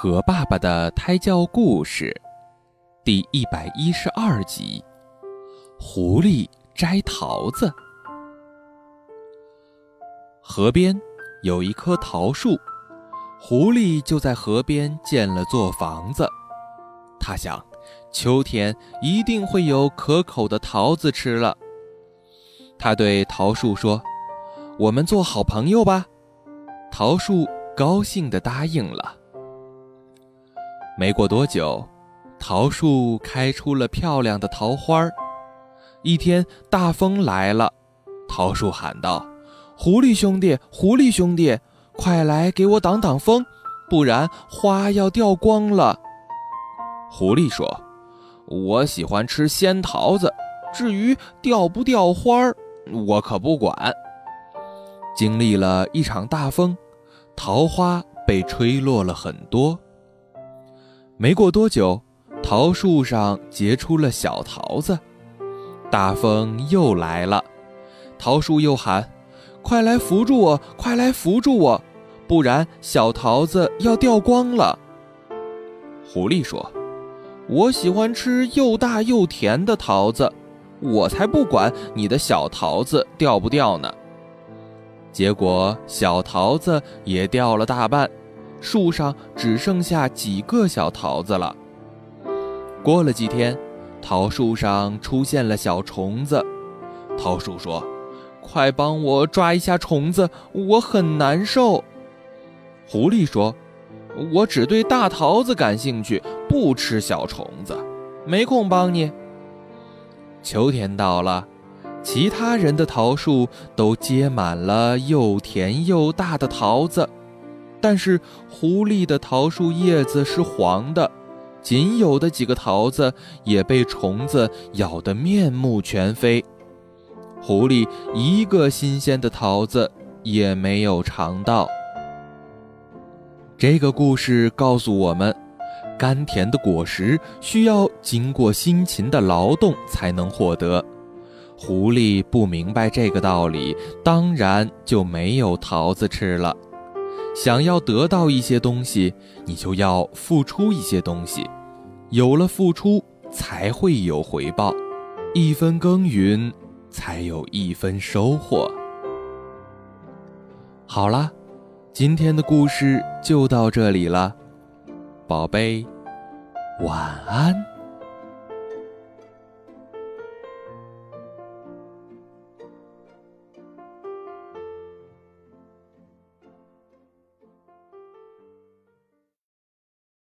和爸爸的胎教故事，第一百一十二集：狐狸摘桃子。河边有一棵桃树，狐狸就在河边建了座房子。他想，秋天一定会有可口的桃子吃了。他对桃树说：“我们做好朋友吧。”桃树高兴地答应了。没过多久，桃树开出了漂亮的桃花儿。一天，大风来了，桃树喊道：“狐狸兄弟，狐狸兄弟，快来给我挡挡风，不然花要掉光了。”狐狸说：“我喜欢吃鲜桃子，至于掉不掉花儿，我可不管。”经历了一场大风，桃花被吹落了很多。没过多久，桃树上结出了小桃子。大风又来了，桃树又喊：“快来扶住我，快来扶住我，不然小桃子要掉光了。”狐狸说：“我喜欢吃又大又甜的桃子，我才不管你的小桃子掉不掉呢。”结果小桃子也掉了大半，树上只剩下几个小桃子了。过了几天。桃树上出现了小虫子，桃树说：“快帮我抓一下虫子，我很难受。”狐狸说：“我只对大桃子感兴趣，不吃小虫子，没空帮你。”秋天到了，其他人的桃树都结满了又甜又大的桃子，但是狐狸的桃树叶子是黄的。仅有的几个桃子也被虫子咬得面目全非，狐狸一个新鲜的桃子也没有尝到。这个故事告诉我们，甘甜的果实需要经过辛勤的劳动才能获得。狐狸不明白这个道理，当然就没有桃子吃了。想要得到一些东西，你就要付出一些东西。有了付出，才会有回报；一分耕耘，才有一分收获。好了，今天的故事就到这里了，宝贝，晚安。